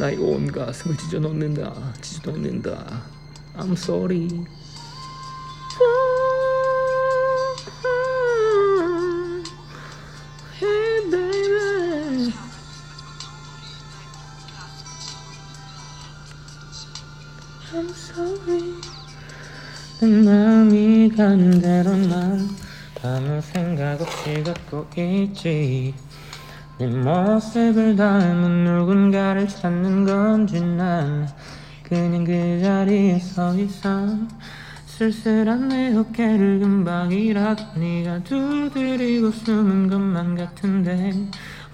나의 온 가슴을 찢어 놓는다 찢어 놓는다. I'm sorry. Hey baby I'm sorry. 내 마음이 가는 대로 난 아무 생각 없이 걷고 있지 네 모습을 닮은 누군가를 찾는 건지 난 그냥 그 자리에 서 있어. 쓸쓸한 내 어깨를 금방이라도 네가 두드리고 숨은 것만 같은데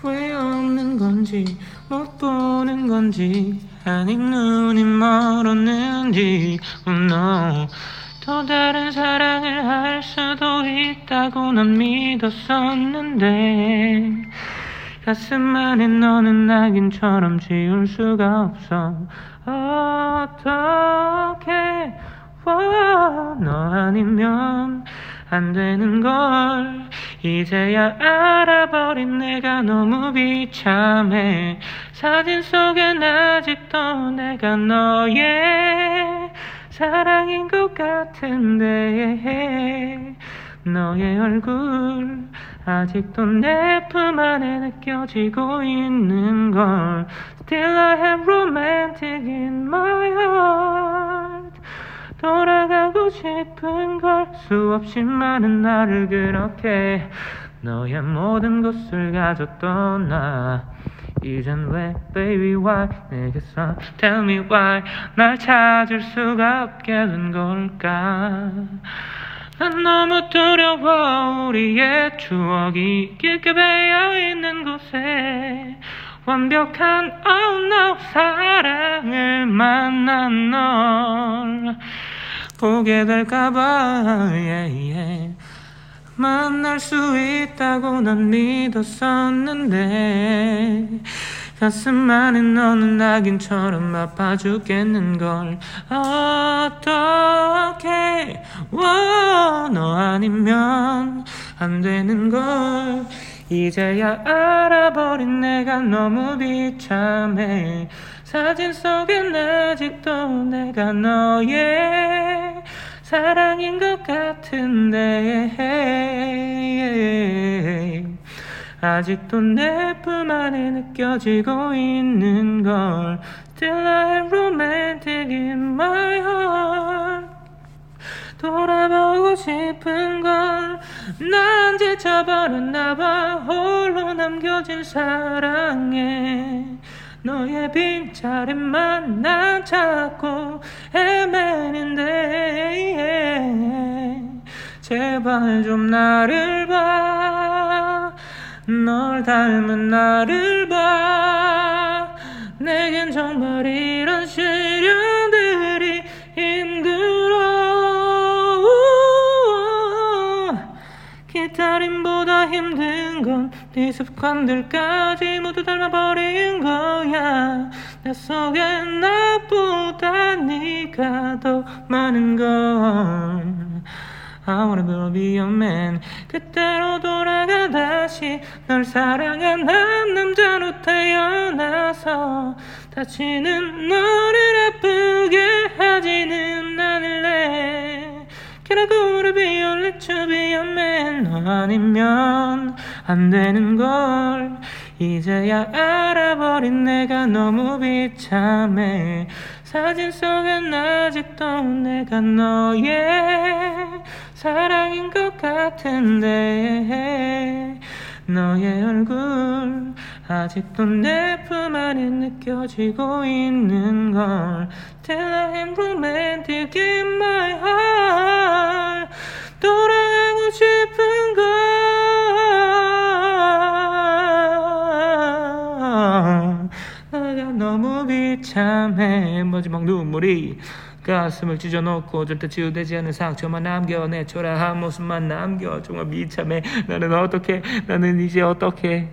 왜 없는 건지 못 보는 건지 아닌 눈이 멀었는지 oh no 또 다른 사랑을 할 수도 있다고 난 믿었었는데 가슴 안에 너는 낙인처럼 지울 수가 없어. 어떻게 너 아니면 안 되는 걸. 이제야 알아버린 내가 너무 비참해. 사진 속엔 아직도 내가 너의 사랑인 것 같은데 너의 얼굴 아직도 내 품 안에 느껴지고 있는 걸 Still I have romantic in my heart. 돌아가고 싶은 걸 수없이 많은 나를 그렇게 너의 모든 것을 가졌던 나. 이젠 왜 baby why 내게서 tell me why 날 찾을 수가 없게 된 걸까 난 너무 두려워 우리의 추억이 깊게 배어있는 곳에 완벽한 oh no 사랑을 만난 널 보게 될까봐 yeah, yeah. 만날 수 있다고 난 믿었었는데 가슴 안에 너는 낙인처럼 아파 죽겠는걸. 어떻게? 너 아니면 안 되는걸. 이제야 알아버린 내가 너무 비참해. 사진 속엔 아직도 내가 너의 사랑인 것 같은데 아직도 내 품 안에 느껴지고 있는 걸 Still I'm romantic in my heart. 돌아보고 싶은 걸난 지쳐버렸나 봐. 홀로 남겨진 사랑에 너의 빈자리만 난 찾고 헤매는데 제발 좀 나를 봐 널 닮은 나를 봐. 내겐 정말 이런 시련들이 힘들어. 기다림보다 힘든 건 네 습관들까지 모두 닮아버린 거야. 내 속엔 나보다 네가 더 많은 걸 I wanna be your man 그때로 돌아가 다시 널 사랑한 한 남자로 태어나서 다시는 너를 아프게 하지는 않을래 Can I go to be your let you be your man 너 아니면 안 되는 걸 이제야 알아버린 내가 너무 비참해. 사진 속엔 아직도 내가 너의 사랑인 것 같은데. 너의 얼굴 아직도 내 품 안에 느껴지고 있는 걸. Till I am romantic in 참해. 마지막 눈물이 가슴을 찢어놓고 절대 치유되지 않은 상처만 남겨 내 초라한 모습만 남겨 정말 비참해. 나는 어떻게? 나는 이제 어떻게